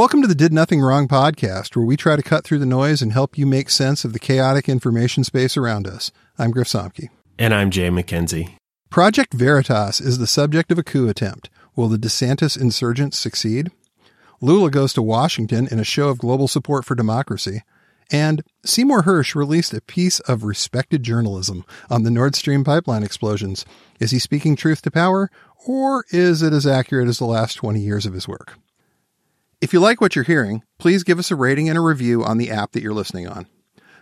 Welcome to the Did Nothing Wrong podcast, where we try to cut through the noise and help you make sense of the chaotic information space around us. I'm Griff Somke. And I'm Jay McKenzie. Project Veritas is the subject of a coup attempt. Will the DeSantis insurgents succeed? Lula goes to Washington in a show of global support for democracy. And Seymour Hersh released a piece of respected journalism on the Nord Stream pipeline explosions. Is he speaking truth to power, or is it as accurate as the last 20 years of his work? If you like what you're hearing, please give us a rating and a review on the app that you're listening on.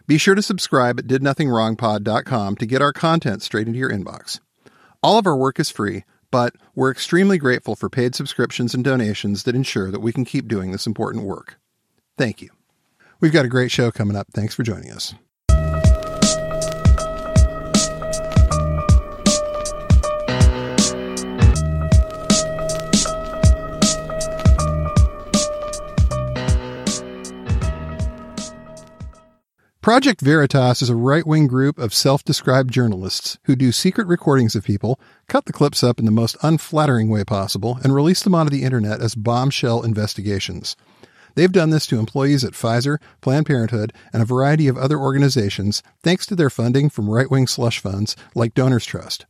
Be sure to subscribe at didnothingwrongpod.com to get our content straight into your inbox. All of our work is free, but we're extremely grateful for paid subscriptions and donations that ensure that we can keep doing this important work. Thank you. We've got a great show coming up. Thanks for joining us. Project Veritas is a right wing group of self described journalists who do secret recordings of people, cut the clips up in the most unflattering way possible, and release them onto the internet as bombshell investigations. They've done this to employees at Pfizer, Planned Parenthood, and a variety of other organizations thanks to their funding from right wing slush funds like Donors Trust.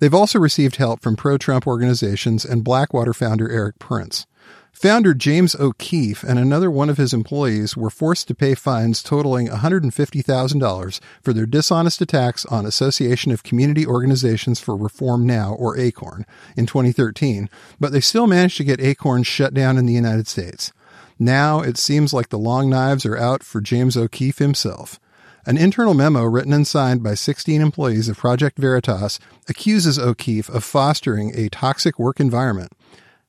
They've also received help from pro Trump organizations and Blackwater founder Erik Prince. Founder James O'Keefe and another one of his employees were forced to pay fines totaling $150,000 for their dishonest attacks on Association of Community Organizations for Reform Now, or ACORN, in 2013, but they still managed to get ACORN shut down in the United States. Now it seems like the long knives are out for James O'Keefe himself. An internal memo written and signed by 16 employees of Project Veritas accuses O'Keefe of fostering a toxic work environment.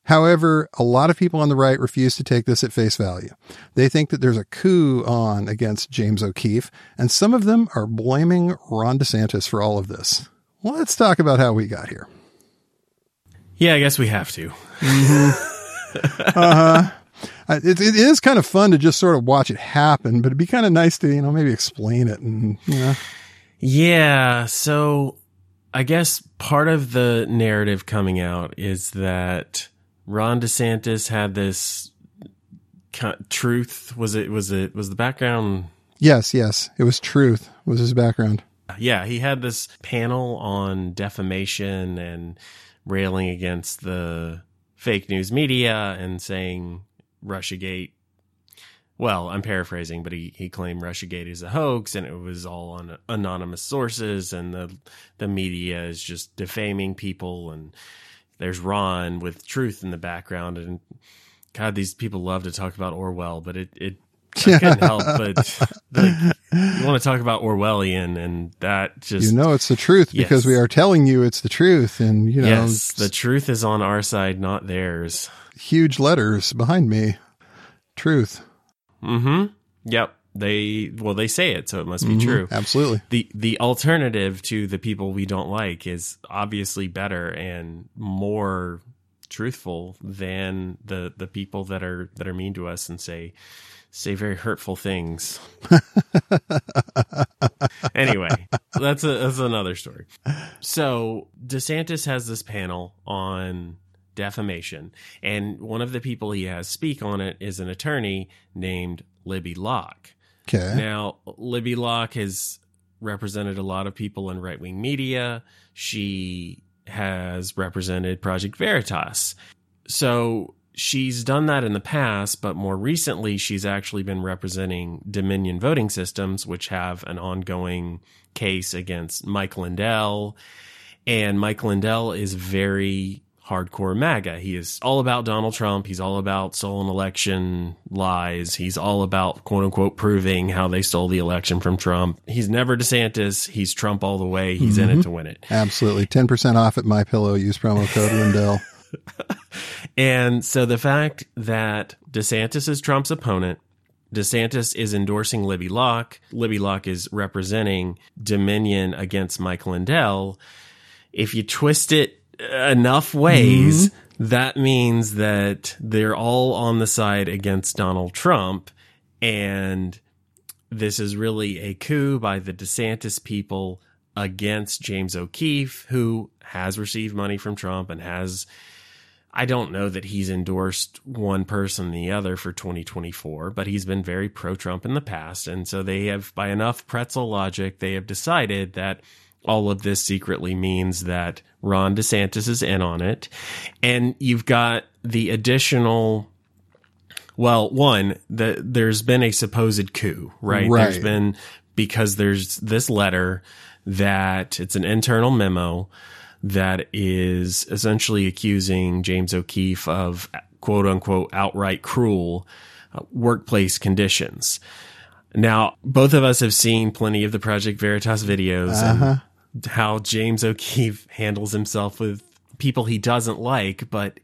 However, a lot of people on the right refuse to take this at face value. They think that there's a coup on against James O'Keefe, and some of them are blaming Ron DeSantis for all of this. Let's talk about how we got here. Yeah, I guess we have to. Mm-hmm. uh huh. It, it is kind of fun to just sort of watch it happen, but it'd be kind of nice to, you know, maybe explain it and, you know. Yeah. So I guess part of the narrative coming out is that Ron DeSantis had this truth. Was it? Was it? Was the background? Yes, yes. It was truth. Was his background? Yeah, he had this panel on defamation and railing against the fake news media and saying Russiagate. Well, I'm paraphrasing, but he, he claimed Russiagate is a hoax and it was all on anonymous sources and the the media is just defaming people and there's Ron with truth in the background, and God, these people love to talk about Orwell, but it it I couldn't help but like, you want to talk about Orwellian, and that just you know it's the truth yes. because we are telling you it's the truth, and you know yes, the truth is on our side, not theirs. Huge letters behind me, truth. Mm-hmm. Yep they well they say it so it must be mm-hmm, true. Absolutely. The the alternative to the people we don't like is obviously better and more truthful than the the people that are that are mean to us and say say very hurtful things. Anyway that's a that's another story. So desantis has this panel on defamation and one of the people he has speak on it is an attorney named libby locke Okay. Now, Libby Locke has represented a lot of people in right wing media. She has represented Project Veritas. So she's done that in the past, but more recently, she's actually been representing Dominion Voting Systems, which have an ongoing case against Mike Lindell. And Mike Lindell is very hardcore MAGA. He is all about Donald Trump. He's all about stolen election lies. He's all about quote unquote proving how they stole the election from Trump. He's never DeSantis. He's Trump all the way. He's mm-hmm. in it mm-hmm. to win it. Absolutely. 10% off at MyPillow. Use promo code Lindell. and so the fact that DeSantis is Trump's opponent DeSantis is endorsing Libby Locke. Libby Locke is representing Dominion against Mike Lindell. If you twist it enough ways, mm-hmm. that means that they're all on the side against Donald Trump. And this is really a coup by the DeSantis people against James O'Keefe, who has received money from Trump and has I don't know that he's endorsed one person or the other for 2024, but he's been very pro Trump in the past. And so they have, by enough pretzel logic, they have decided that all of this secretly means that Ron DeSantis is in on it. And you've got the additional well, one, the, there's been a supposed coup, right? Right. There's been because there's this letter that it's an internal memo that is essentially accusing James O'Keefe of quote unquote outright cruel uh, workplace conditions. Now, both of us have seen plenty of the Project Veritas videos Uh-huh. and how James O'Keefe handles himself with people he doesn't like, but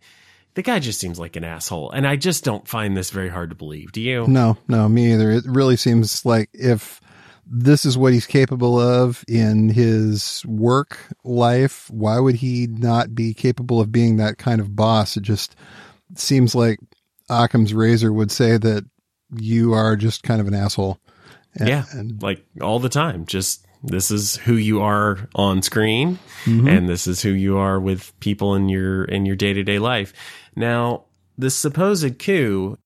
the guy just seems like an asshole. And I just don't find this very hard to believe. Do you? No, no, me either. It really seems like if this is what he's capable of in his work life, why would he not be capable of being that kind of boss? It just seems like Occam's razor would say that you are just kind of an asshole. And, yeah. And like all the time. Just this is who you are on screen Mhm. and this is who you are with people in your in your day-to-day life. Now, this supposed coup,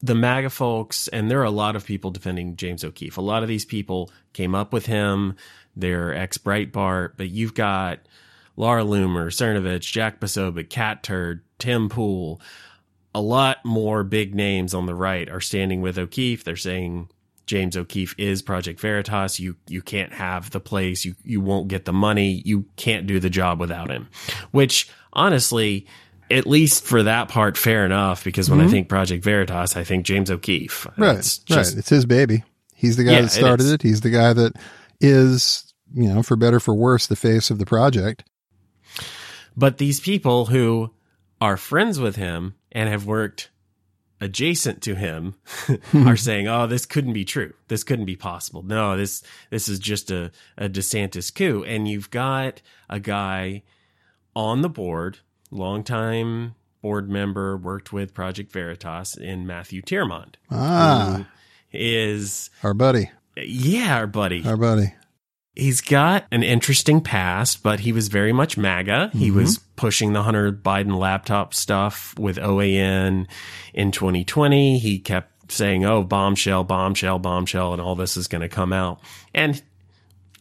the MAGA folks, and there are a lot of people defending James O'Keefe. A lot of these people came up with him. They're ex Breitbart, but you've got Laura Loomer, Cernovich, Jack Posobiec, Cat Turd, Tim Pool. A lot more big names on the right are standing with O'Keefe. They're saying James O'Keefe is Project Veritas. You you can't have the place. You you won't get the money. You can't do the job without him. Which honestly, at least for that part, fair enough. Because when I think Project Veritas, I think James O'Keefe. Mm-hmm. right, It's just- right. It's his baby. He's the guy Yeah, that started is. it. He's the guy that is, you know, for better for worse, the face of the project. But these people who are friends with him and have worked adjacent to him are saying, "Oh, this couldn't be true. This couldn't be possible. No, this this is just a a DeSantis coup." And you've got a guy on the board, longtime board member, worked with Project Veritas in Matthew Tyrmand, Ah, is our buddy, yeah, our buddy our buddy. He's got an interesting past, but he was very much MAGA. He Mm-hmm. was pushing the Hunter Biden laptop stuff with OAN in 2020. He kept saying, oh, bombshell, bombshell, bombshell, and all this is going to come out. And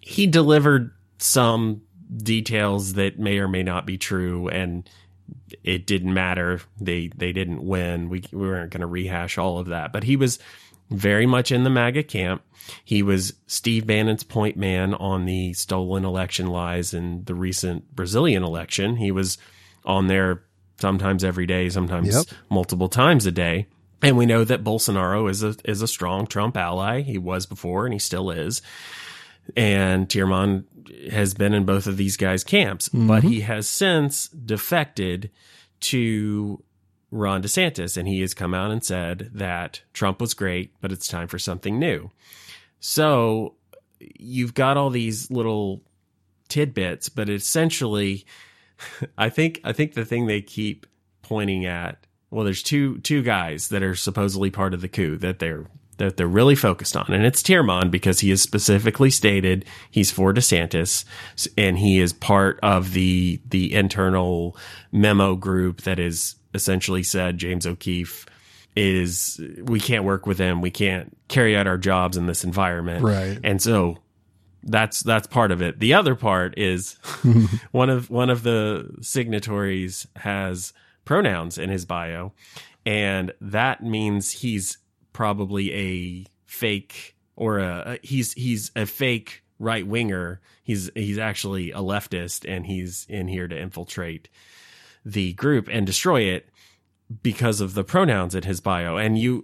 he delivered some details that may or may not be true. And it didn't matter. They, they didn't win. We, we weren't going to rehash all of that, but he was very much in the MAGA camp. He was Steve Bannon's point man on the stolen election lies in the recent Brazilian election. He was on there sometimes every day, sometimes Yep. multiple times a day. And we know that Bolsonaro is a is a strong Trump ally. He was before and he still is. And Tyrmand has been in both of these guys' camps, but mm-hmm. he has since defected to Ron DeSantis, and he has come out and said that Trump was great, but it's time for something new. So you've got all these little tidbits, but essentially, I think I think the thing they keep pointing at well, there's two two guys that are supposedly part of the coup that they're that they're really focused on, and it's Tyrmand because he has specifically stated he's for DeSantis, and he is part of the the internal memo group that is essentially said James O'Keefe is we can't work with him, we can't carry out our jobs in this environment, Right. and so that's that's part of it. The other part is one of one of the signatories has pronouns in his bio, and that means he's probably a fake or a he's he's a fake right winger. He's he's actually a leftist, and he's in here to infiltrate the group and destroy it because of the pronouns in his bio. And you,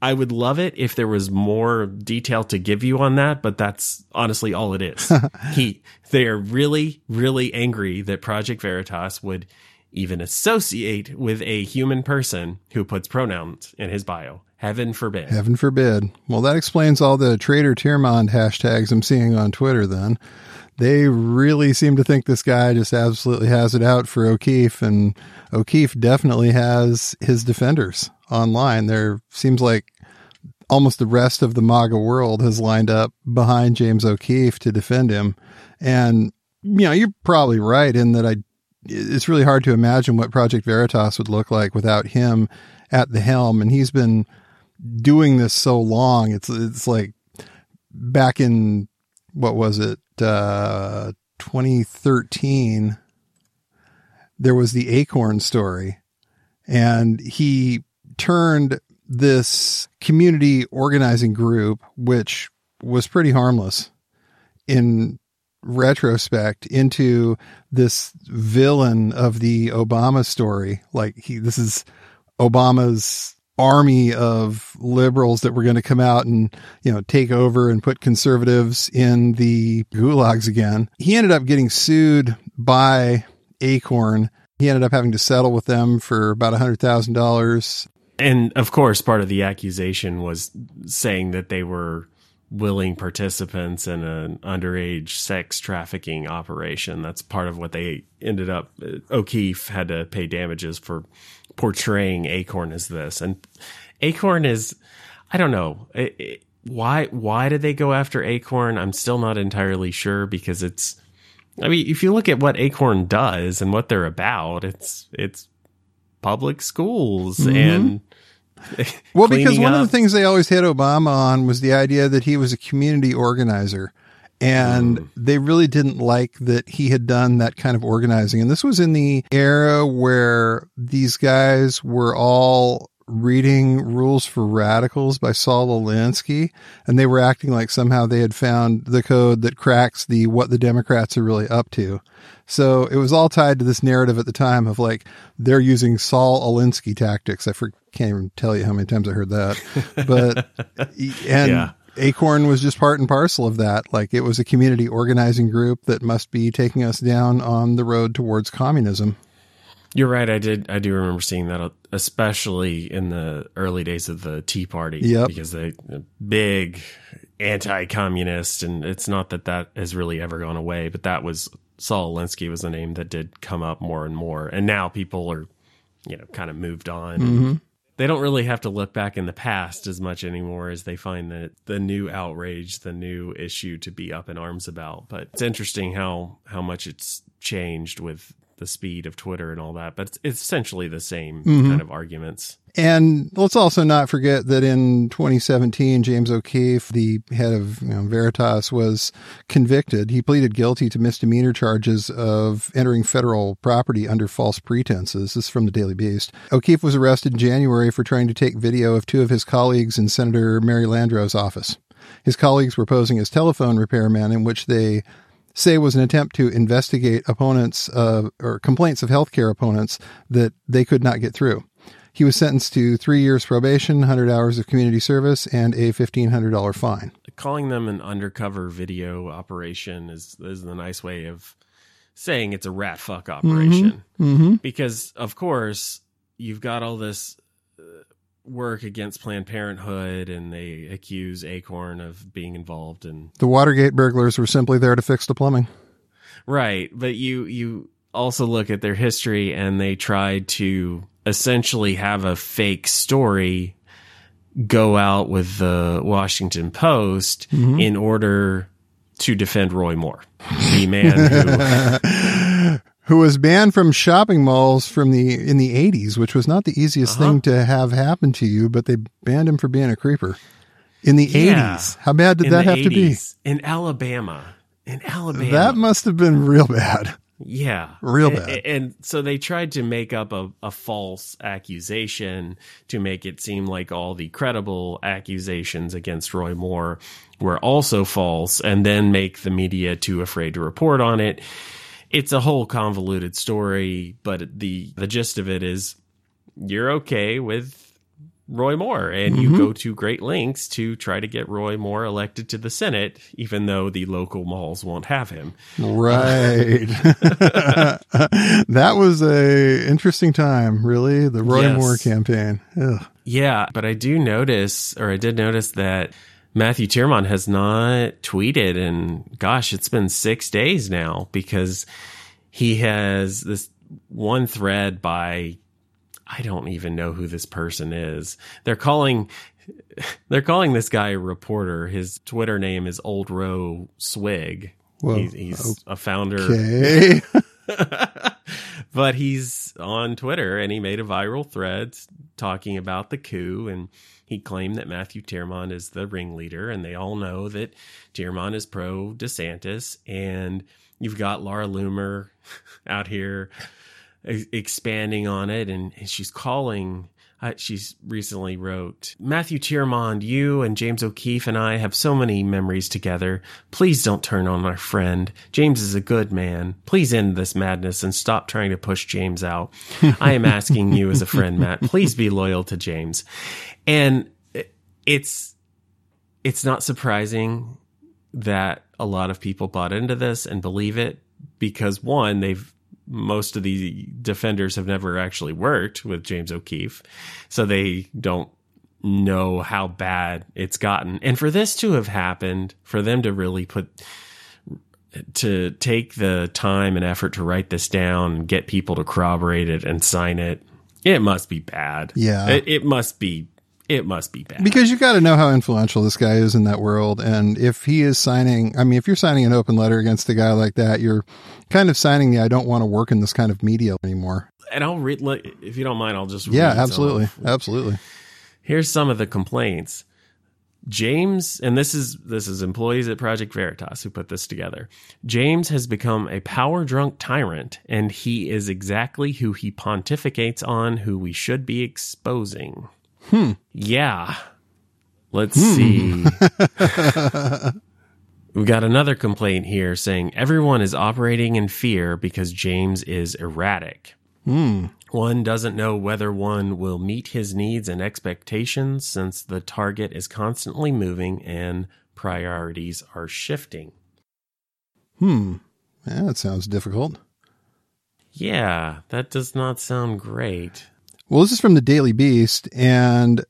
I would love it if there was more detail to give you on that, but that's honestly all it is. he, they are really, really angry that Project Veritas would even associate with a human person who puts pronouns in his bio. Heaven forbid. Heaven forbid. Well, that explains all the Trader Tyrmand hashtags I'm seeing on Twitter then. They really seem to think this guy just absolutely has it out for O'Keefe, and O'Keefe definitely has his defenders online. There seems like almost the rest of the MAGA world has lined up behind James O'Keefe to defend him. And, you know, you're probably right in that I it's really hard to imagine what Project Veritas would look like without him at the helm. And he's been doing this so long. It's, it's like back in, what was it? Uh, 2013, there was the Acorn story and he turned this community organizing group, which was pretty harmless in retrospect into this villain of the Obama story. Like he, this is Obama's army of liberals that were going to come out and, you know, take over and put conservatives in the gulags again. He ended up getting sued by Acorn. He ended up having to settle with them for about a hundred thousand dollars. And of course, part of the accusation was saying that they were willing participants in an underage sex trafficking operation. That's part of what they ended up. Uh, O'Keefe had to pay damages for portraying Acorn as this, and Acorn is, I don't know. It, it, why why did they go after Acorn? I'm still not entirely sure because it's I mean, if you look at what Acorn does and what they're about, it's it's public schools mm-hmm. and well, because one up. of the things they always hit Obama on was the idea that he was a community organizer. And mm. they really didn't like that he had done that kind of organizing. And this was in the era where these guys were all reading Rules for Radicals by Saul Alinsky, and they were acting like somehow they had found the code that cracks the what the Democrats are really up to. So it was all tied to this narrative at the time of like they're using Saul Alinsky tactics. I for, can't even tell you how many times I heard that, but and. Yeah. Acorn was just part and parcel of that. Like it was a community organizing group that must be taking us down on the road towards communism. You're right. I did. I do remember seeing that, especially in the early days of the Tea Party. Yep. Because they big anti-communist, and it's not that that has really ever gone away, but that was Saul Alinsky was the name that did come up more and more, and now people are, you know, kind of moved on. Mm-hmm. They don't really have to look back in the past as much anymore as they find that the new outrage, the new issue to be up in arms about. But it's interesting how how much it's changed with the speed of Twitter and all that, but it's, it's essentially the same mm-hmm. kind of arguments. And let's also not forget that in 2017, James O'Keefe, the head of you know, Veritas, was convicted. He pleaded guilty to misdemeanor charges of entering federal property under false pretenses. This is from the Daily Beast. O'Keefe was arrested in January for trying to take video of two of his colleagues in Senator Mary Landrieu's office. His colleagues were posing as telephone repairmen, in which they say was an attempt to investigate opponents uh, or complaints of healthcare opponents that they could not get through. He was sentenced to three years probation, 100 hours of community service, and a $1,500 fine. Calling them an undercover video operation is, is the nice way of saying it's a rat fuck operation. Mm-hmm. Mm-hmm. Because, of course, you've got all this work against Planned Parenthood and they accuse Acorn of being involved in the Watergate burglars were simply there to fix the plumbing. Right, but you you also look at their history and they tried to essentially have a fake story go out with the Washington Post mm-hmm. in order to defend Roy Moore, the man who who was banned from shopping malls from the in the 80s, which was not the easiest uh-huh. thing to have happen to you, but they banned him for being a creeper. In the yeah. 80s. How bad did in that have 80s. to be? In Alabama. In Alabama. That must have been real bad. Yeah. Real bad. And, and, so they tried to make up a, a false accusation to make it seem like all the credible accusations against Roy Moore were also false and then make the media too afraid to report on it it's a whole convoluted story, but the the gist of it is you're okay with Roy Moore and mm-hmm. you go to great lengths to try to get Roy Moore elected to the Senate, even though the local malls won't have him. Right. that was a interesting time, really. The Roy yes. Moore campaign. Ugh. Yeah, but I do notice, or I did notice that Matthew Tyrmand has not tweeted and gosh, it's been six days now because he has this one thread by I don't even know who this person is. They're calling they're calling this guy a reporter. His Twitter name is Old Row Swig. Well, he's, he's okay. a founder. But he's on Twitter and he made a viral thread talking about the coup and he claimed that Matthew Tyrmand is the ringleader and they all know that Tyrmand is pro DeSantis and you've got Laura Loomer out here expanding on it and she's calling uh, she's recently wrote Matthew Tyrmand, you and James O'Keefe and I have so many memories together. Please don't turn on our friend. James is a good man. Please end this madness and stop trying to push James out. I am asking you as a friend, Matt. Please be loyal to James. And it's it's not surprising that a lot of people bought into this and believe it because one, they've most of the defenders have never actually worked with James O'Keefe, so they don't know how bad it's gotten. And for this to have happened, for them to really put to take the time and effort to write this down and get people to corroborate it and sign it, it must be bad. Yeah. It, it must be it must be bad. Because you got to know how influential this guy is in that world. And if he is signing, I mean, if you're signing an open letter against a guy like that, you're kind of signing the I don't want to work in this kind of media anymore. And I'll read, if you don't mind, I'll just read. Yeah, absolutely. Absolutely. Here's some of the complaints. James, and this is this is employees at Project Veritas who put this together. James has become a power drunk tyrant, and he is exactly who he pontificates on, who we should be exposing. Hmm. Yeah. Let's hmm. see. We've got another complaint here saying everyone is operating in fear because James is erratic. Hmm. One doesn't know whether one will meet his needs and expectations since the target is constantly moving and priorities are shifting. Hmm. Yeah, that sounds difficult. Yeah, that does not sound great. Well, this is from the Daily Beast, and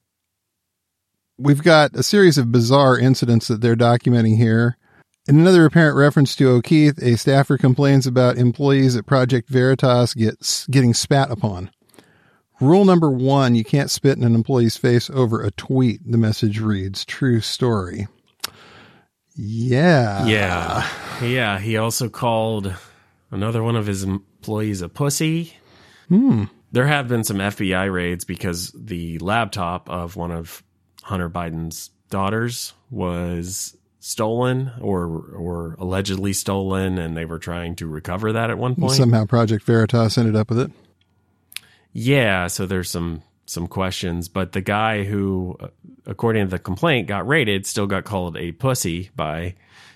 we've got a series of bizarre incidents that they're documenting here. In another apparent reference to O'Keefe, a staffer complains about employees at Project Veritas gets getting spat upon. Rule number one, you can't spit in an employee's face over a tweet. The message reads, true story. Yeah. Yeah. Yeah. He also called another one of his employees a pussy. Hmm. There have been some FBI raids because the laptop of one of Hunter Biden's daughters was stolen or or allegedly stolen and they were trying to recover that at one point. Somehow Project Veritas ended up with it. Yeah, so there's some some questions, but the guy who uh, according to the complaint got raided still got called a pussy by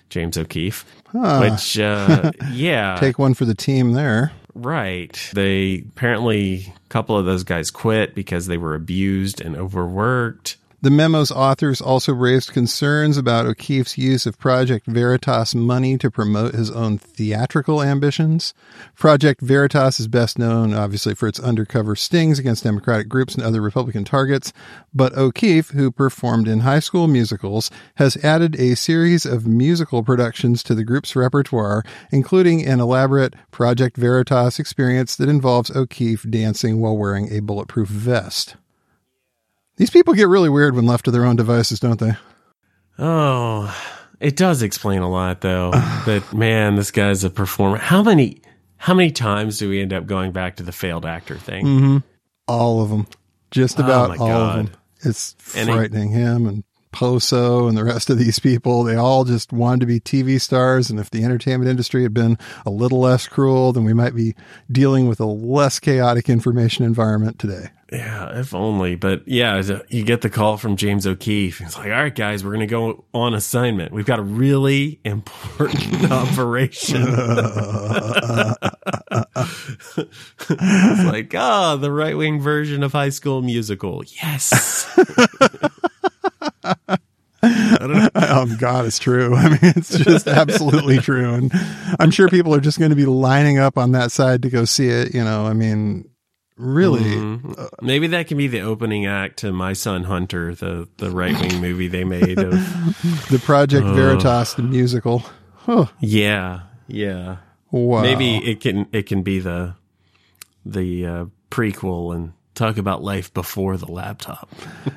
James O'Keefe, huh. which uh, yeah. Take one for the team there. Right. They apparently a couple of those guys quit because they were abused and overworked. The memo's authors also raised concerns about O'Keefe's use of Project Veritas money to promote his own theatrical ambitions. Project Veritas is best known, obviously, for its undercover stings against Democratic groups and other Republican targets, but O'Keefe, who performed in high school musicals, has added a series of musical productions to the group's repertoire, including an elaborate Project Veritas experience that involves O'Keefe dancing while wearing a bulletproof vest. These people get really weird when left to their own devices, don't they? Oh, it does explain a lot, though. that man, this guy's a performer. How many, how many times do we end up going back to the failed actor thing? Mm-hmm. All of them, just oh about oh all God. of them. It's frightening. him and Poso and the rest of these people, they all just wanted to be TV stars. And if the entertainment industry had been a little less cruel, then we might be dealing with a less chaotic information environment today. Yeah, if only. But yeah, you get the call from James O'Keefe. It's like, all right, guys, we're going to go on assignment. We've got a really important operation. it's like, ah, oh, the right wing version of High School Musical. Yes. um, God, it's true. I mean, it's just absolutely true. And I'm sure people are just going to be lining up on that side to go see it. You know, I mean, really. Mm-hmm. Uh, Maybe that can be the opening act to My Son Hunter, the, the right wing movie they made of the Project uh, Veritas, the musical. Huh. Yeah. Yeah. Wow. Maybe it can, it can be the, the, uh, prequel and talk about life before the laptop.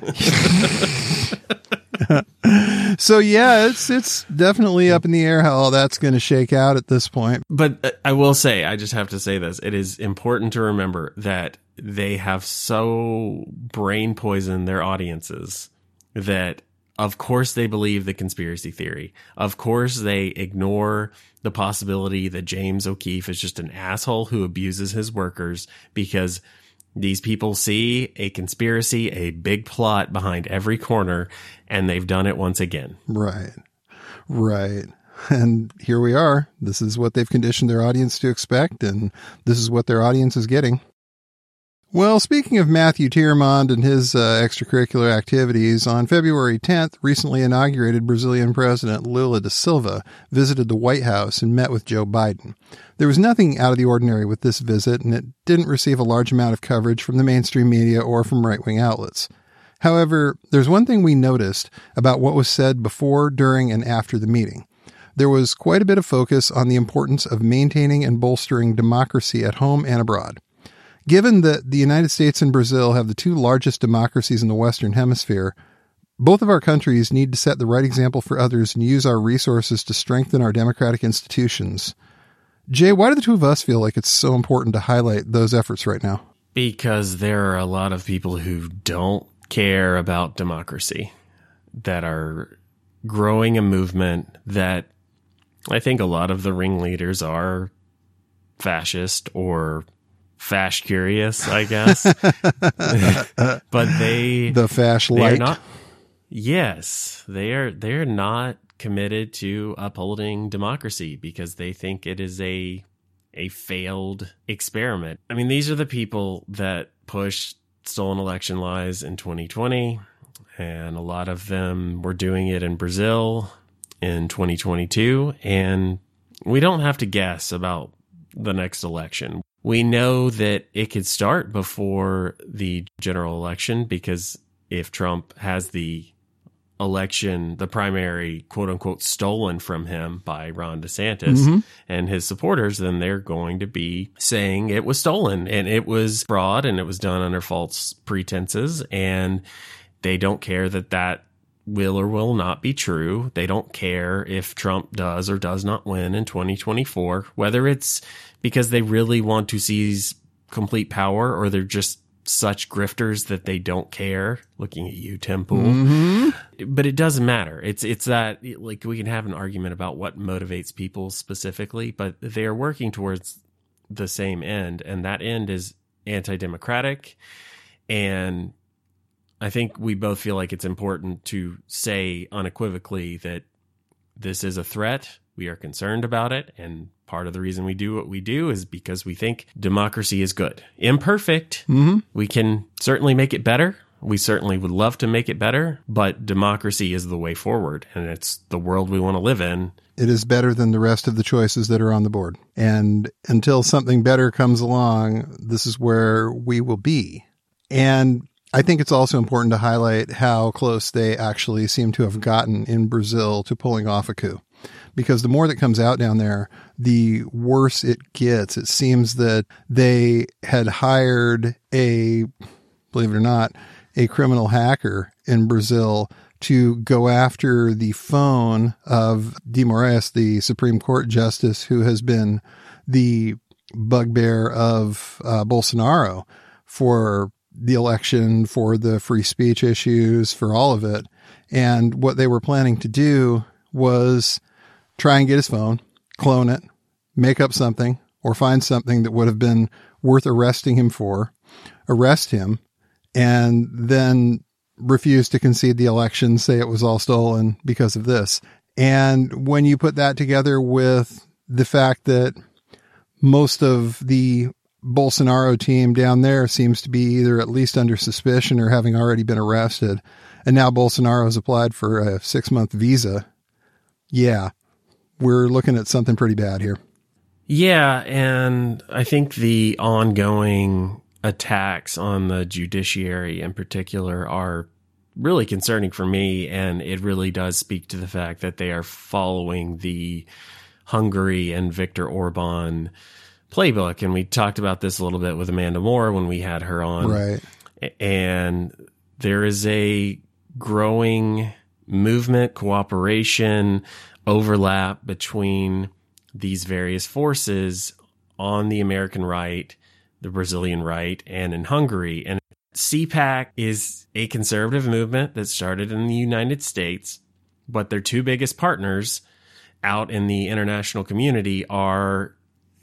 So yeah, it's it's definitely up in the air how all that's going to shake out at this point. But uh, I will say, I just have to say this: it is important to remember that they have so brain poisoned their audiences that of course they believe the conspiracy theory. Of course they ignore the possibility that James O'Keefe is just an asshole who abuses his workers because these people see a conspiracy, a big plot behind every corner, and they've done it once again. Right. Right. And here we are. This is what they've conditioned their audience to expect, and this is what their audience is getting. Well, speaking of Matthew Tyrmand and his uh, extracurricular activities, on February 10th, recently inaugurated Brazilian President Lula da Silva visited the White House and met with Joe Biden. There was nothing out of the ordinary with this visit, and it didn't receive a large amount of coverage from the mainstream media or from right wing outlets. However, there's one thing we noticed about what was said before, during, and after the meeting. There was quite a bit of focus on the importance of maintaining and bolstering democracy at home and abroad. Given that the United States and Brazil have the two largest democracies in the Western Hemisphere, both of our countries need to set the right example for others and use our resources to strengthen our democratic institutions. Jay, why do the two of us feel like it's so important to highlight those efforts right now? Because there are a lot of people who don't care about democracy that are growing a movement that I think a lot of the ringleaders are fascist or fash curious, I guess. but they the fash light. Not, yes, they are. They're not committed to upholding democracy because they think it is a a failed experiment. I mean, these are the people that pushed stolen election lies in 2020, and a lot of them were doing it in Brazil in 2022. And we don't have to guess about the next election we know that it could start before the general election because if Trump has the election, the primary quote unquote stolen from him by Ron DeSantis mm-hmm. and his supporters, then they're going to be saying it was stolen and it was fraud and it was done under false pretenses. And they don't care that that will or will not be true. They don't care if Trump does or does not win in 2024, whether it's because they really want to seize complete power or they're just such grifters that they don't care. Looking at you, Pool. Mm-hmm. But it doesn't matter. It's it's that like we can have an argument about what motivates people specifically, but they are working towards the same end, and that end is anti-democratic. And I think we both feel like it's important to say unequivocally that this is a threat. We are concerned about it, and part of the reason we do what we do is because we think democracy is good. Imperfect. Mm-hmm. We can certainly make it better. We certainly would love to make it better, but democracy is the way forward and it's the world we want to live in. It is better than the rest of the choices that are on the board. And until something better comes along, this is where we will be. And I think it's also important to highlight how close they actually seem to have gotten in Brazil to pulling off a coup because the more that comes out down there, the worse it gets. It seems that they had hired a, believe it or not, a criminal hacker in Brazil to go after the phone of de Moraes, the Supreme Court justice who has been the bugbear of uh, Bolsonaro for the election, for the free speech issues, for all of it. And what they were planning to do was try and get his phone, clone it, make up something, or find something that would have been worth arresting him for, arrest him, and then refuse to concede the election, say it was all stolen because of this. And when you put that together with the fact that most of the Bolsonaro team down there seems to be either at least under suspicion or having already been arrested, and now Bolsonaro has applied for a six month visa. Yeah, we're looking at something pretty bad here. Yeah, and I think the ongoing attacks on the judiciary in particular are really concerning for me and it really does speak to the fact that they are following the Hungary and Viktor Orban playbook and we talked about this a little bit with Amanda Moore when we had her on. Right. And there is a growing movement, cooperation, overlap between these various forces on the American right, the Brazilian right, and in Hungary. And CPAC is a conservative movement that started in the United States, but their two biggest partners out in the international community are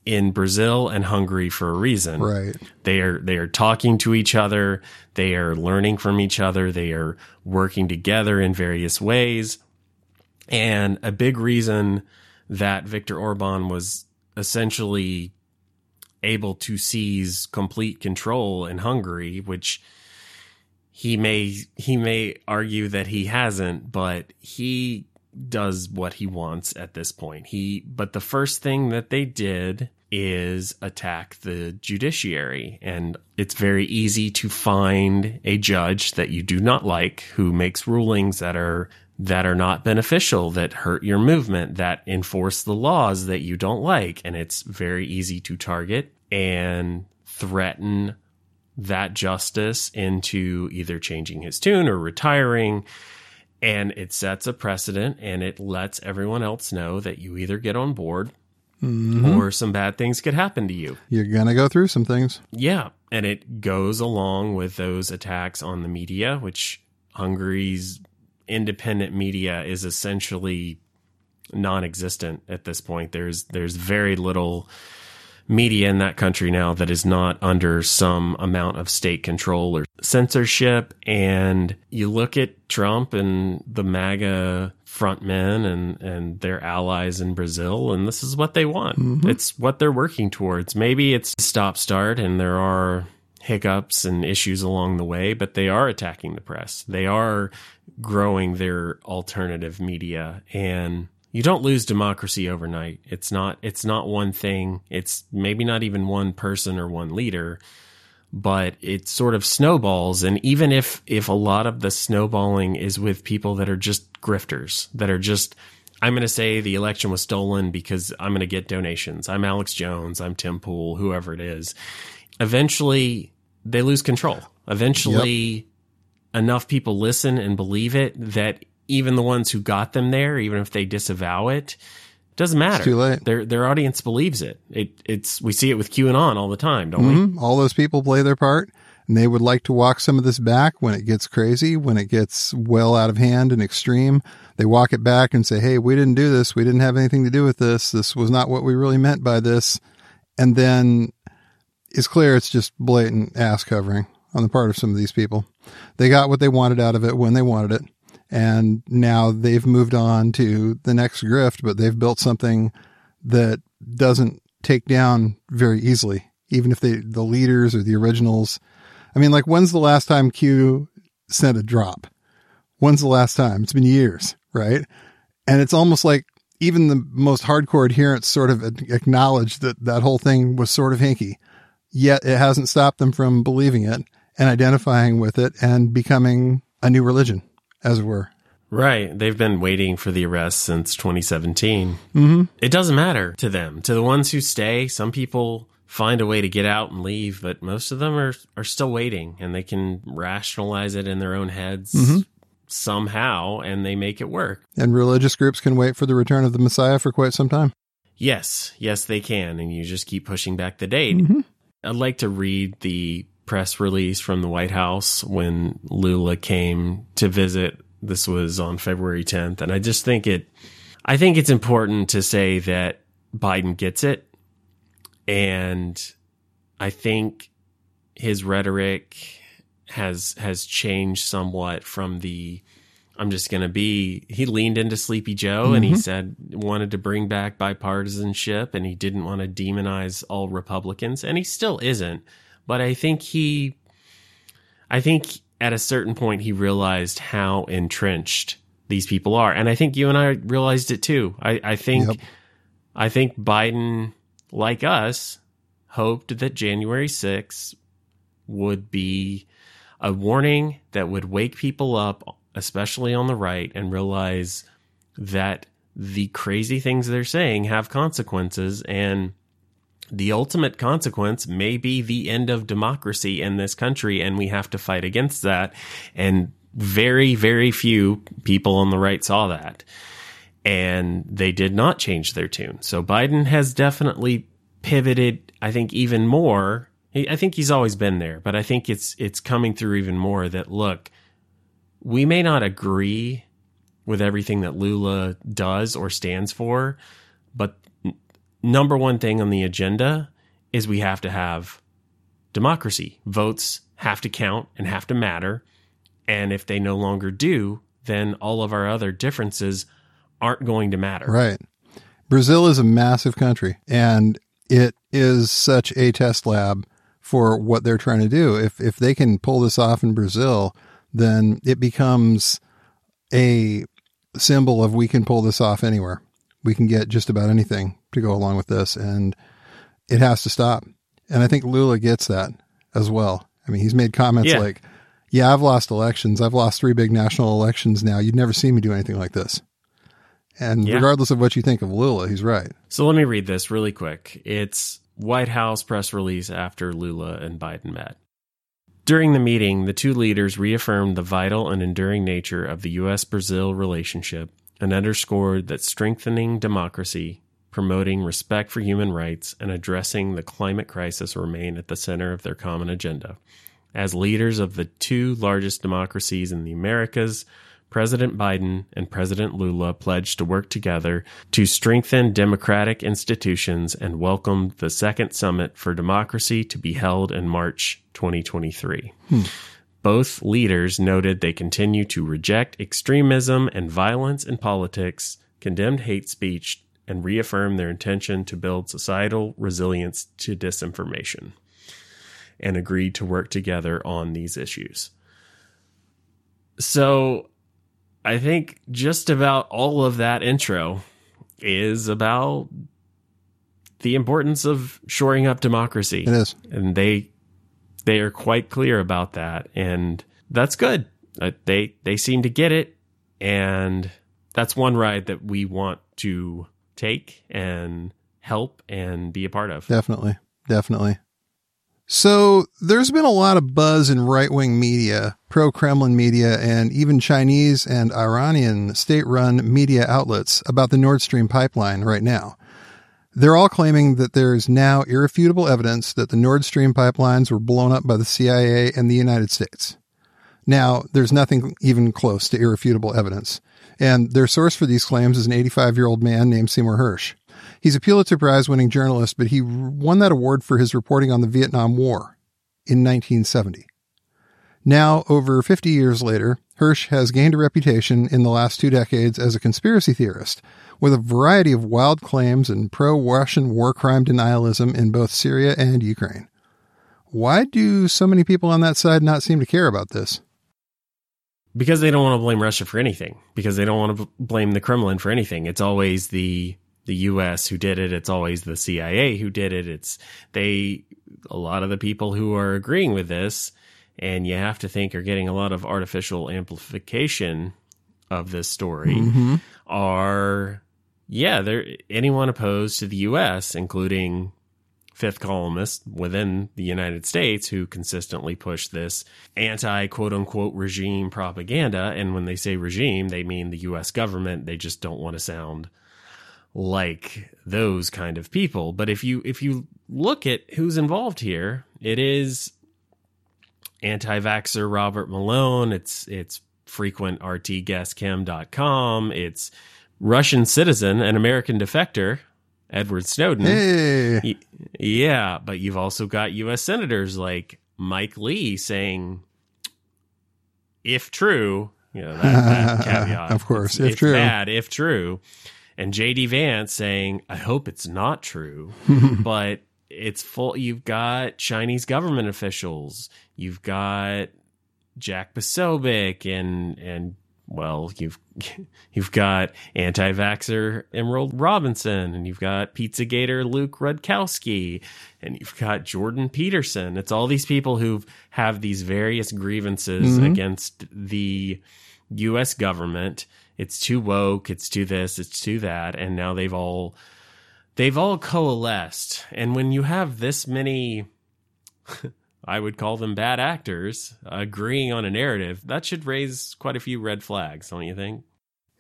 in Brazil and Hungary for a reason. Right. They are they are talking to each other, they are learning from each other, they are working together in various ways. And a big reason that Viktor Orban was essentially able to seize complete control in Hungary, which he may he may argue that he hasn't, but he does what he wants at this point. He but the first thing that they did is attack the judiciary and it's very easy to find a judge that you do not like who makes rulings that are that are not beneficial that hurt your movement that enforce the laws that you don't like and it's very easy to target and threaten that justice into either changing his tune or retiring and it sets a precedent and it lets everyone else know that you either get on board Mm-hmm. or some bad things could happen to you. You're going to go through some things. Yeah. And it goes along with those attacks on the media, which Hungary's independent media is essentially non-existent at this point. There's there's very little media in that country now that is not under some amount of state control or censorship. And you look at Trump and the MAGA frontmen and, and their allies in Brazil, and this is what they want. Mm-hmm. It's what they're working towards. Maybe it's stop start and there are hiccups and issues along the way, but they are attacking the press. They are growing their alternative media and you don't lose democracy overnight. It's not it's not one thing. It's maybe not even one person or one leader, but it sort of snowballs and even if if a lot of the snowballing is with people that are just grifters, that are just I'm going to say the election was stolen because I'm going to get donations. I'm Alex Jones, I'm Tim Pool, whoever it is. Eventually they lose control. Eventually enough people listen and believe it that even the ones who got them there, even if they disavow it, doesn't matter. too late. Their their audience believes it. It it's we see it with QAnon all the time, don't we? Mhm. All those people play their part, and they would like to walk some of this back when it gets crazy, when it gets well out of hand and extreme. They walk it back and say, "Hey, we didn't do this. We didn't have anything to do with this. This was not what we really meant by this." And then it's clear it's just blatant ass covering on the part of some of these people. They got what they wanted out of it when they wanted it. And now they've moved on to the next grift, but they've built something that doesn't take down very easily, even if they, the leaders or the originals. I mean, like, when's the last time Q sent a drop? When's the last time? It's been years, right? And it's almost like even the most hardcore adherents sort of acknowledge that that whole thing was sort of hinky, yet it hasn't stopped them from believing it and identifying with it and becoming a new religion, as it were. Right. They've been waiting for the arrest since 2017. Mm-hmm. It doesn't matter to them. To the ones who stay, some people find a way to get out and leave, but most of them are, are still waiting and they can rationalize it in their own heads somehow and they make it work. And religious groups can wait for the return of the Messiah for quite some time. Yes, yes, they can. And you just keep pushing back the date. I'd like to read the press release from the White House when Lula came to visit. This was on February 10th. And I just think it, I think it's important to say that Biden gets it. And I think his rhetoric has, has changed somewhat from the, I'm just going to be. He leaned into Sleepy Joe and he mm-hmm. said wanted to bring back bipartisanship and he didn't want to demonize all Republicans and he still isn't. But I think he, I think at a certain point he realized how entrenched these people are, and I think you and I realized it too. I, I think, Yep. I think Biden, like us, hoped that January 6th would be a warning that would wake people up, especially on the right, and realize that the crazy things they're saying have consequences. And the ultimate consequence may be the end of democracy in this country. And we have to fight against that. And very, very few people on the right saw that. And they did not change their tune. So Biden has definitely pivoted, I think, even more. I think he's always been there, but I think it's it's coming through even more that look, we may not agree with everything that Lula does or stands for, but number one thing on the agenda is we have to have democracy. Votes have to count and have to matter. And if they no longer do, then all of our other differences aren't going to matter. Right. Brazil is a massive country and it is such a test lab for what they're trying to do. If if they can pull this off in Brazil, then it becomes a symbol of we can pull this off anywhere. We can get just about anything to go along with this and it has to stop. And I think Lula gets that as well. I mean, he's made comments Yeah. like, yeah, I've lost elections. I've lost three big national elections now. You'd never see me do anything like this. And Yeah. regardless of what you think of Lula, he's right. So let me read this really quick. It's White House press release after Lula and Biden met. During the meeting, the two leaders reaffirmed the vital and enduring nature of the U.S. Brazil relationship and underscored that strengthening democracy, promoting respect for human rights, and addressing the climate crisis remain at the center of their common agenda. As leaders of the two largest democracies in the Americas, President Biden and President Lula pledged to work together to strengthen democratic institutions and welcomed the second summit for democracy to be held in March 2023. Hmm. Both leaders noted they continue to reject extremism and violence in politics, condemned hate speech, and reaffirmed their intention to build societal resilience to disinformation and agreed to work together on these issues. So I think just about all of that intro is about the importance of shoring up democracy. It is. And they they are quite clear about that and that's good. Uh, they they seem to get it and that's one ride that we want to take and help and be a part of. Definitely. Definitely. So there's been a lot of buzz in right wing media, pro Kremlin media, and even Chinese and Iranian state run media outlets about the Nord Stream pipeline right now. They're all claiming that there's now irrefutable evidence that the Nord Stream pipelines were blown up by the CIA and the United States. Now, there's nothing even close to irrefutable evidence. And their source for these claims is an 85 year old man named Seymour Hersh. He's a Pulitzer Prize winning journalist, but he won that award for his reporting on the Vietnam War in 1970. Now, over 50 years later, Hersh has gained a reputation in the last two decades as a conspiracy theorist, with a variety of wild claims and pro Russian war crime denialism in both Syria and Ukraine. Why do so many people on that side not seem to care about this? because they don't want to blame Russia for anything. Because they don't want to blame the Kremlin for anything. It's always the the U.S. who did it. It's always the CIA who did it. It's they. A lot of the people who are agreeing with this, and you have to think are getting a lot of artificial amplification of this story, Mm-hmm. are yeah, they're anyone opposed to the U.S., including fifth columnists within the United States who consistently push this anti quote unquote regime propaganda. And when they say regime, they mean the US government. They just don't want to sound like those kind of people. But if you if you look at who's involved here, it is anti-vaxxer Robert Malone, it's it's frequent RT guest Kim Dotcom, it's Russian citizen and American defector Edward Snowden. Hey, Yeah, but you've also got U.S. senators like Mike Lee saying, "If true, you know that, that caveat, Of course, if it's true. bad, if true," and J.D. Vance saying, "I hope it's not true," but it's full. You've got Chinese government officials, you've got Jack Posobiec, and and well, you've you've got anti-vaxxer Emerald Robinson, and you've got Pizzagator Luke Rudkowski, and you've got Jordan Peterson. It's all these people who have these various grievances Mhm. against the U.S. government. It's too woke. It's too this. It's too that, and now they've all they've all coalesced. And when you have this many I would call them bad actors, agreeing on a narrative, that should raise quite a few red flags, don't you think?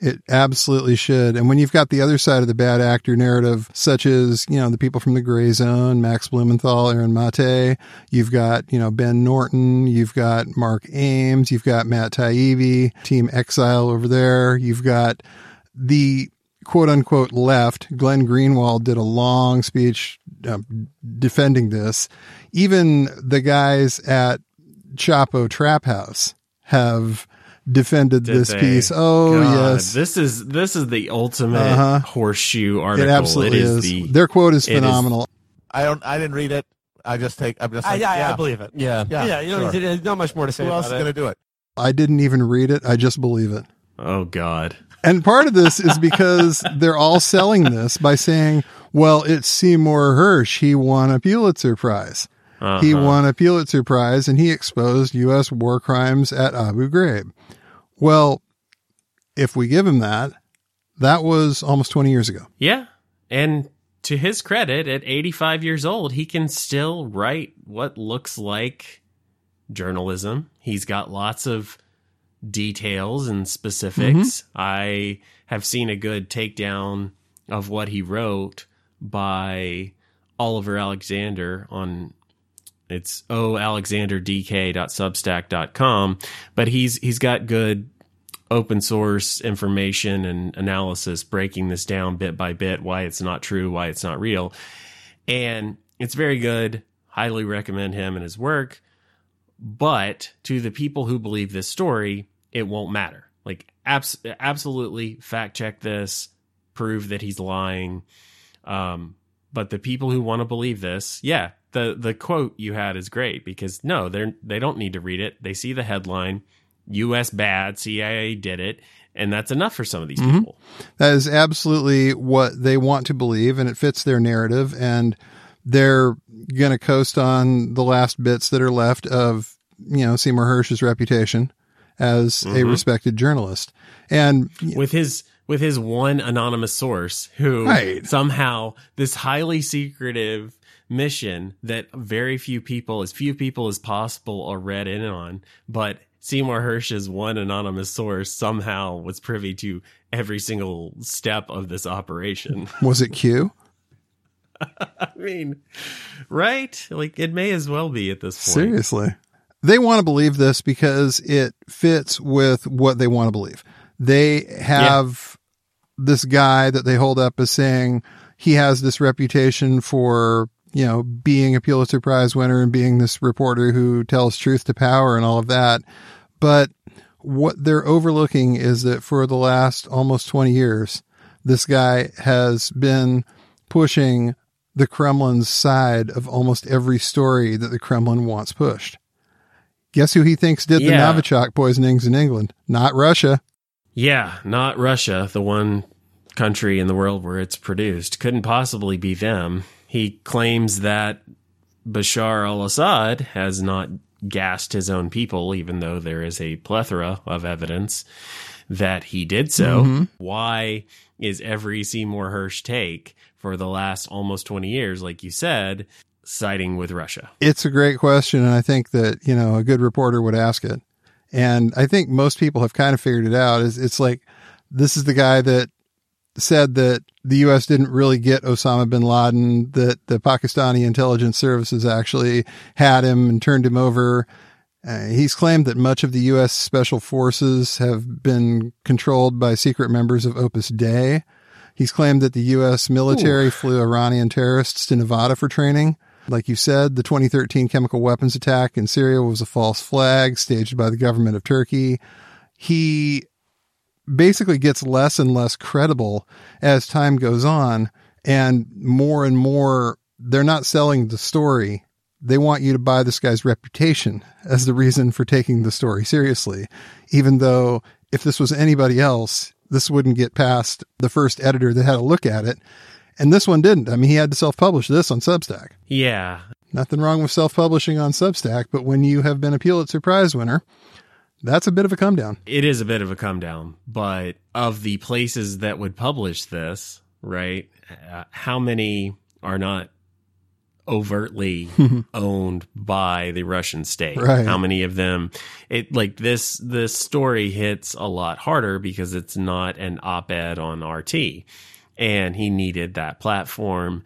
It absolutely should. And when you've got the other side of the bad actor narrative, such as, you know, the people from the Gray Zone, Max Blumenthal, Aaron Mate, you've got, you know, Ben Norton, you've got Mark Ames, you've got Matt Taibbi, Team Exile over there, you've got the quote unquote left. Glenn Greenwald did a long speech uh, defending this. Even the guys at Chapo Trap House have defended Did this they? piece. Oh God, yes, This is this is the ultimate Uh-huh. horseshoe it article. absolutely is. the Their quote is it is- phenomenal. I don't. I didn't read it. I just take. I'm just. I, Like, yeah, yeah, I believe it. yeah. Yeah, Yeah, you know, sure. there's not much more to say Who else is going to do it? I didn't even read it. I just believe it. Oh God. And part of this is because they're all selling this by saying, well, it's Seymour Hersh. He won a Pulitzer Prize. He Uh-huh. won a Pulitzer Prize and he exposed U.S. war crimes at Abu Ghraib. Well, if we give him that, that was almost 20 years ago. Yeah. And to his credit, at 85 years old, he can still write what looks like journalism. He's got lots of details and specifics. Mm-hmm. I have seen a good takedown of what he wrote by Oliver Alexander on it's oalexanderdk.substack.com but he's he's got good open source information and analysis breaking this down bit by bit why it's not true why it's not real. And it's very good. Highly recommend him and his work. But to the people who believe this story it won't matter. Like abs- absolutely fact check this prove that he's lying. Um but the people who want to believe this yeah the the quote you had is great because no they're they don't need to read it they see the headline us bad cia did it and that's enough for some of these Mhm. people That is absolutely what they want to believe, and it fits their narrative. And they're going to coast on the last bits that are left of, you know, Seymour Hersh's reputation as a Mhm. respected journalist. And with his with his one anonymous source who Right. somehow this highly secretive mission that very few people as few people as possible are read in on but Seymour Hersh's one anonymous source somehow was privy to every single step of this operation. was it Q? I mean, right? Like it may as well be at this point. Seriously. They want to believe this because it fits with what they want to believe. They have this guy that they hold up as saying he has this reputation for, you know, being a Pulitzer Prize winner and being this reporter who tells truth to power and all of that. But what they're overlooking is that for the last almost 20 years, this guy has been pushing the Kremlin's side of almost every story that the Kremlin wants pushed. Guess who he thinks did the Novichok poisonings in England? Not Russia. Yeah, not Russia, the one country in the world where it's produced. Couldn't possibly be them. He claims that Bashar al Assad has not gassed his own people, even though there is a plethora of evidence that he did so. Mhm. Why is every Seymour Hersh take for the last almost 20 years, like you said, siding with Russia? It's a great question, and I think that you know a good reporter would ask it. And I think most people have kind of figured it out. Is it's like this is the guy that said that the U.S. didn't really get Osama bin Laden, that the Pakistani intelligence services actually had him and turned him over. Uh, he's claimed that much of the U.S. special forces have been controlled by secret members of Opus Dei. He's claimed that the U.S. military flew Iranian terrorists to Nevada for training. Like you said, the 2013 chemical weapons attack in Syria was a false flag staged by the government of Turkey. He basically gets less and less credible as time goes on, and more and more, they're not selling the story. They want you to buy this guy's reputation as the reason for taking the story seriously, even though if this was anybody else, this wouldn't get past the first editor that had a look at it. And this one didn't. I mean, he had to self publish this on Substack. Yeah, Nothing wrong with self publishing on Substack, but when you have been a Pulitzer Prize winner, that's a bit of a come down. it is a bit of a come down, but of the places that would publish this, right? Uh, how many are not overtly owned by the Russian state. Right. How many of them it like this this story hits a lot harder because it's not an op-ed on RT and he needed that platform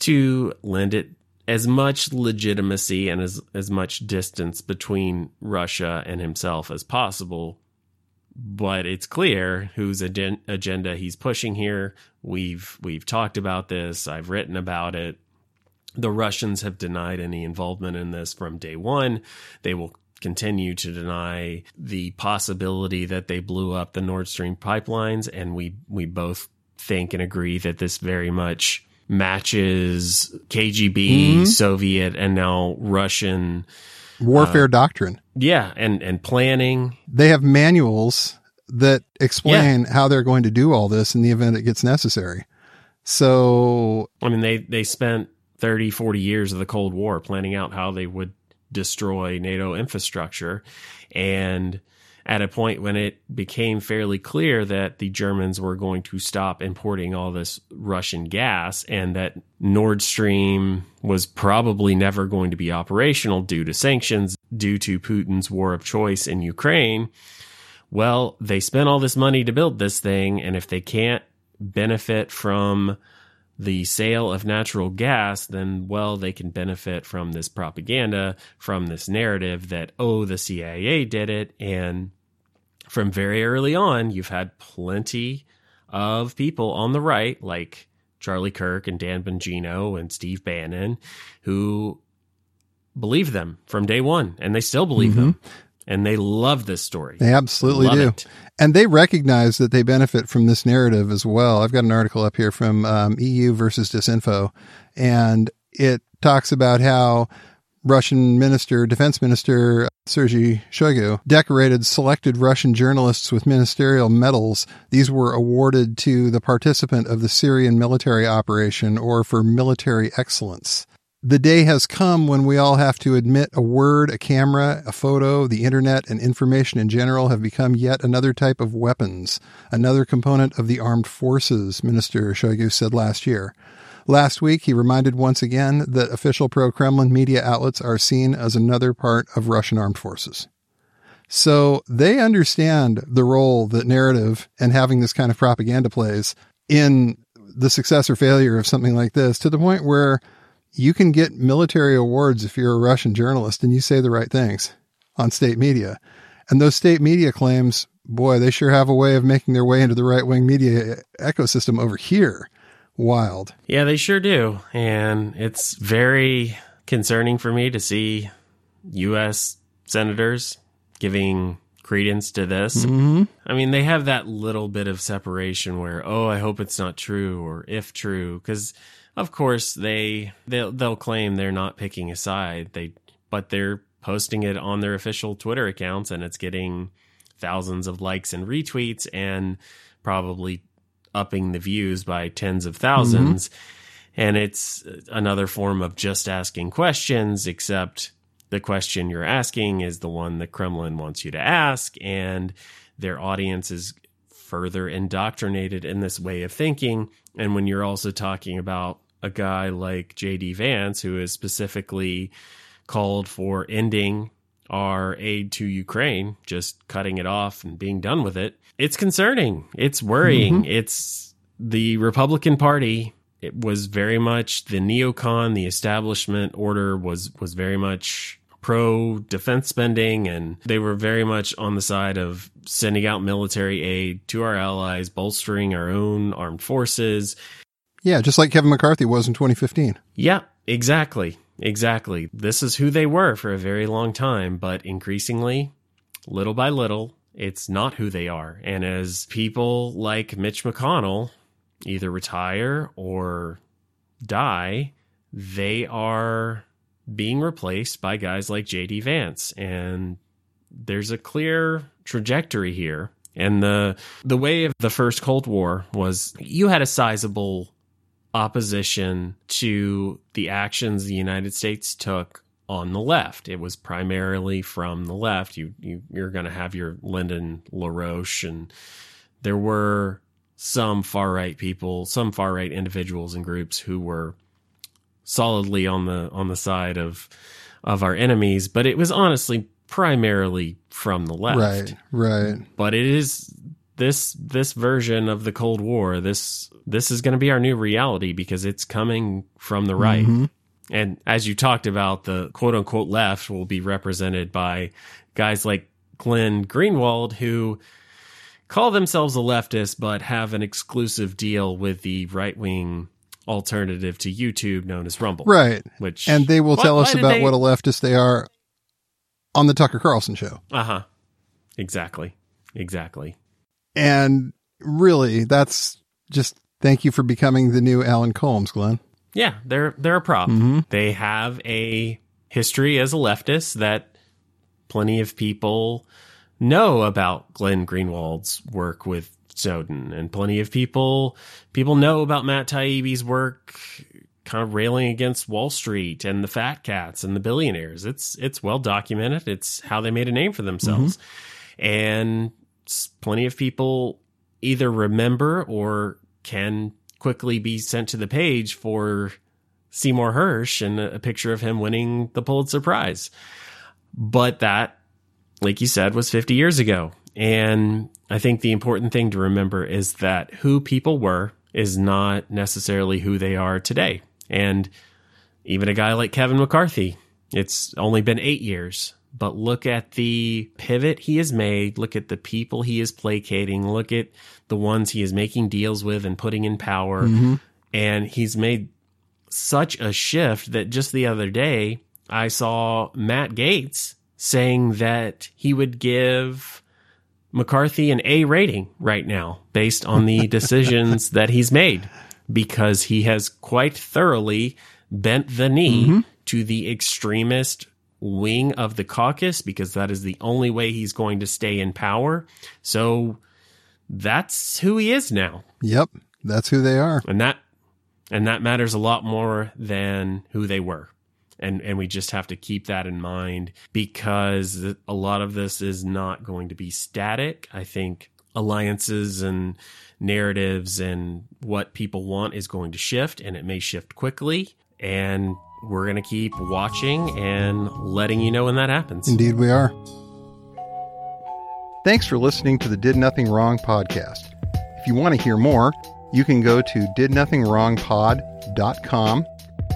to lend it as much legitimacy and as as much distance between Russia and himself as possible but it's clear whose agen- agenda he's pushing here. We've we've talked about this. I've written about it. The Russians have denied any involvement in this from day one. They will continue to deny the possibility that they blew up the Nord Stream pipelines, and we we both think and agree that this very much matches KGB, mm-hmm. Soviet, and now Russian. Warfare uh, doctrine. Yeah, and and planning They have manuals that explain how they're going to do all this in the event it gets necessary. So, I mean, they, they spent 30, 40 years of the Cold War planning out how they would destroy NATO infrastructure. And at a point when it became fairly clear that the Germans were going to stop importing all this Russian gas and that Nord Stream was probably never going to be operational due to sanctions, due to Putin's war of choice in Ukraine. Well, they spent all this money to build this thing, and if they can't benefit from the sale of natural gas, then, well, they can benefit from this propaganda, from this narrative that, oh, the CIA did it. And from very early on, you've had plenty of people on the right, like Charlie Kirk and Dan Bongino and Steve Bannon, who believe them from day one, and they still believe them. And they love this story. they absolutely Love do. it. And they recognize that they benefit from this narrative as well. I've got an article up here from um, EU versus Disinfo, and it talks about how Russian minister, defense minister Sergei Shoigu decorated selected Russian journalists with ministerial medals. These were awarded to the participant of the Syrian military operation or for military excellence. The day has come when we all have to admit a word, a camera, a photo, the internet, and information in general have become yet another type of weapons, another component of the armed forces, Minister Shoigu said last year. Last week, he reminded once again that official pro Kremlin media outlets are seen as another part of Russian armed forces. So they understand the role that narrative and having this kind of propaganda plays in the success or failure of something like this to the point where you can get military awards if you're a Russian journalist and you say the right things on state media. And those state media claims, boy, they sure have a way of making their way into the right wing media ecosystem over here. Wild. Yeah, they sure do. And it's very concerning for me to see U.S. senators giving credence to this. hmm I mean, they have that little bit of separation where, oh, I hope it's not true or if true, because of course they they'll, they'll claim they're not picking a side. They but they're posting it on their official Twitter accounts and it's getting thousands of likes and retweets and probably upping the views by tens of 1000s And it's another form of just asking questions, except the question you're asking is the one the Kremlin wants you to ask, and their audience is further indoctrinated in this way of thinking. And when you're also talking about a guy like JD Vance, who is specifically called for ending our aid to Ukraine, just cutting it off and being done with it, it's concerning. It's worrying. Mm-hmm. It's the Republican Party. It was very much the neocon, the establishment order was was very much pro defense spending and they were very much on the side of sending out military aid to our allies, bolstering our own armed forces, Yeah, just like Kevin McCarthy was in 2015. yeah, exactly. Exactly. This is who they were for a very long time, but increasingly, little by little, it's not who they are. And as people like Mitch McConnell either retire or die, they are being replaced by guys like JD Vance. And there's a clear trajectory here. And the the way of the first Cold War was you had a sizable opposition to the actions the United States took on the left. It was primarily from the left. You, you you're going to have your Lyndon LaRouche, and there were some far right people, some far right individuals and groups who were solidly on the on the side of of our enemies, but it was honestly primarily from the left. Right, right. But it is this this version of the Cold War. This this is going to be our new reality because it's coming from the right. Mm-hmm. And as you talked about, the quote unquote left will be represented by guys like Glenn Greenwald, who call themselves a leftist but have an exclusive deal with the right wing alternative to YouTube known as Rumble. Right. Which And they will why- tell us about they- what a leftist they are on the Tucker Carlson show. Uh-huh. Exactly. Exactly. And really, that's just thank you for becoming the new Alan Colmes, Glenn. Yeah, they're they're a prop. Mm-hmm. They have a history as a leftist that plenty of people know about Glenn Greenwald's work with Snowden, and plenty of people people know about Matt Taibbi's work, kind of railing against Wall Street and the fat cats and the billionaires. It's it's well documented. It's how they made a name for themselves, and s- plenty of people either remember or can quickly be sent to the page for Seymour Hersh and a picture of him winning the Pulitzer Prize. But that, like you said, was 50 years ago. And I think the important thing to remember is that who people were is not necessarily who they are today. And even a guy like Kevin McCarthy, it's only been eight years, but look at the pivot he has made. Look at the people he is placating. Look at the ones he is making deals with and putting in power. Mm-hmm. And he's made such a shift that just the other day I saw Matt Gaetz saying that he would give McCarthy an A rating right now based on the decisions that he's made because he has quite thoroughly bent the knee mm-hmm. to the extremist wing of the caucus because that is the only way he's going to stay in power. So that's who he is now. Yep, that's who they are. And that and that matters a lot more than who they were. And and we just have to keep that in mind because a lot of this is not going to be static. I think alliances and narratives and what people want is going to shift and it may shift quickly and we're going to keep watching and letting you know when that happens. Indeed, we are. Thanks for listening to the Did Nothing Wrong podcast. If you want to hear more, you can go to didnothingwrongpod.com.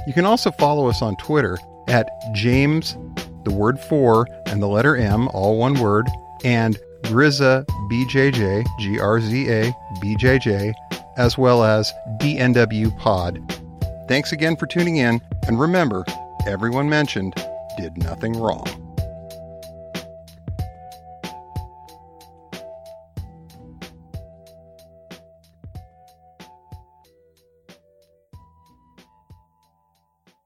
You can also follow us on Twitter at James, the word four, and the letter M, all one word, and Grizza BJJ, G R Z A BJJ, as well as DNW Pod. Thanks again for tuning in, and remember, everyone mentioned did nothing wrong.